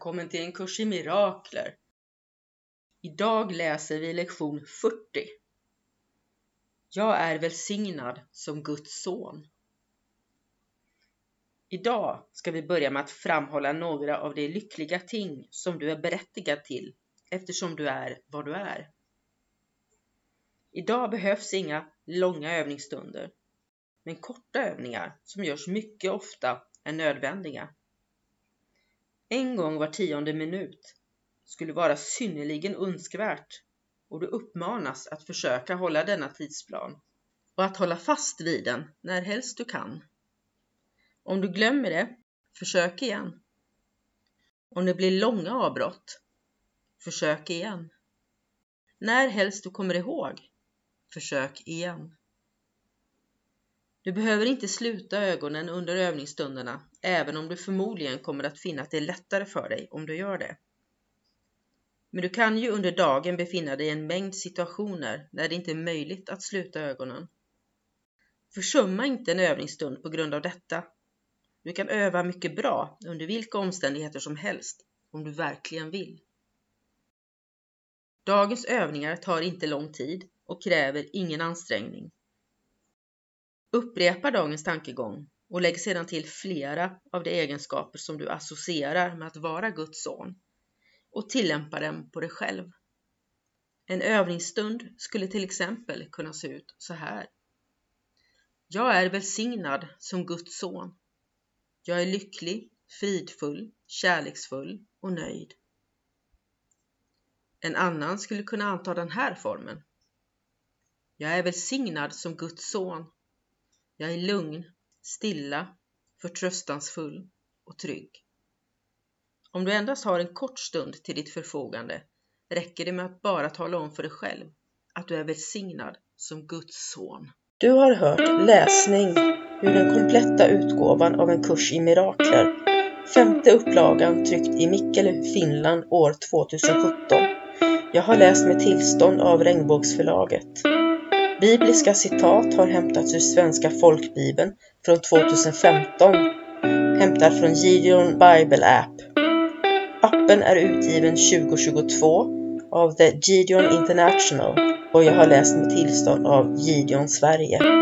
Välkommen till en kurs i mirakler. Idag läser vi lektion 40. Jag är välsignad som Guds son. Idag ska vi börja med att framhålla några av de lyckliga ting som du är berättigad till eftersom du är vad du är. Idag behövs inga långa övningsstunder, men korta övningar som görs mycket ofta är nödvändiga. En gång var tionde minut skulle vara synnerligen önskvärt och du uppmanas att försöka hålla denna tidsplan och att hålla fast vid den när helst du kan. Om du glömmer det, försök igen. Om det blir långa avbrott, försök igen. När helst du kommer ihåg, försök igen. Du behöver inte sluta ögonen under övningsstunderna, även om du förmodligen kommer att finna att det är lättare för dig om du gör det. Men du kan ju under dagen befinna dig i en mängd situationer när det inte är möjligt att sluta ögonen. Försumma inte en övningsstund på grund av detta. Du kan öva mycket bra under vilka omständigheter som helst, om du verkligen vill. Dagens övningar tar inte lång tid och kräver ingen ansträngning. Upprepa dagens tankegång och lägg sedan till flera av de egenskaper som du associerar med att vara Guds son och tillämpa dem på dig själv. En övningsstund skulle till exempel kunna se ut så här. Jag är välsignad som Guds son. Jag är lycklig, fridfull, kärleksfull och nöjd. En annan skulle kunna anta den här formen. Jag är välsignad som Guds son jag är lugn, stilla, förtröstansfull och trygg. Om du endast har en kort stund till ditt förfogande räcker det med att bara tala om för dig själv att du är välsignad som Guds son. Du har hört läsning ur den kompletta utgåvan av en kurs i mirakler. Femte upplagan tryckt i Mikkeli, Finland år 2017. Jag har läst med tillstånd av Regnbågsförlaget. Bibliska citat har hämtats ur Svenska folkbibeln från 2015, hämtad från Gideon Bible App. Appen är utgiven 2022 av The Gideon International och jag har läst med tillstånd av Gideon Sverige.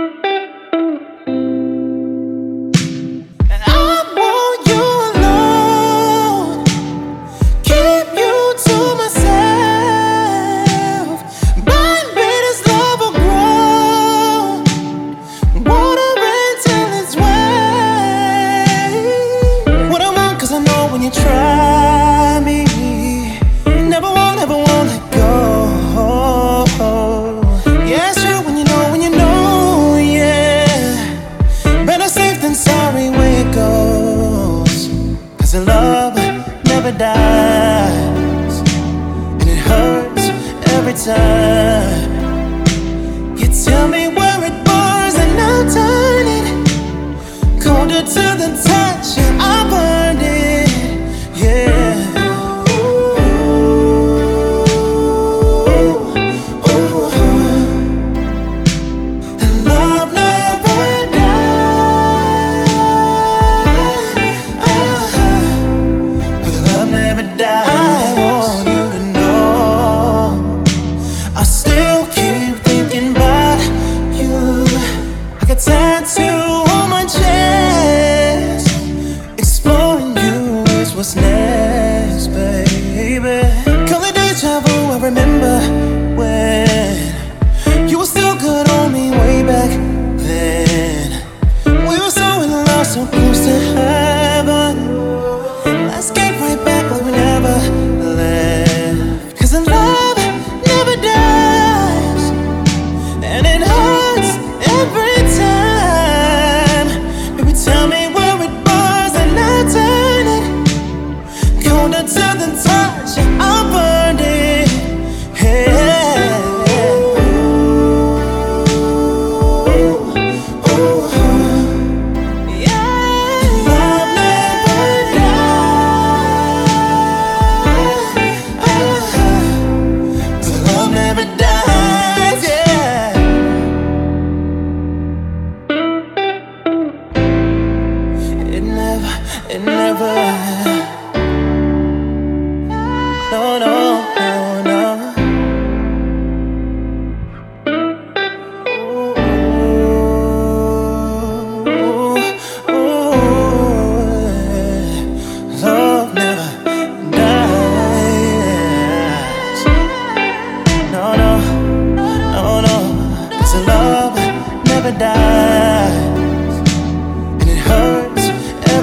Remember when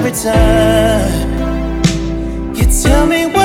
every time. You tell me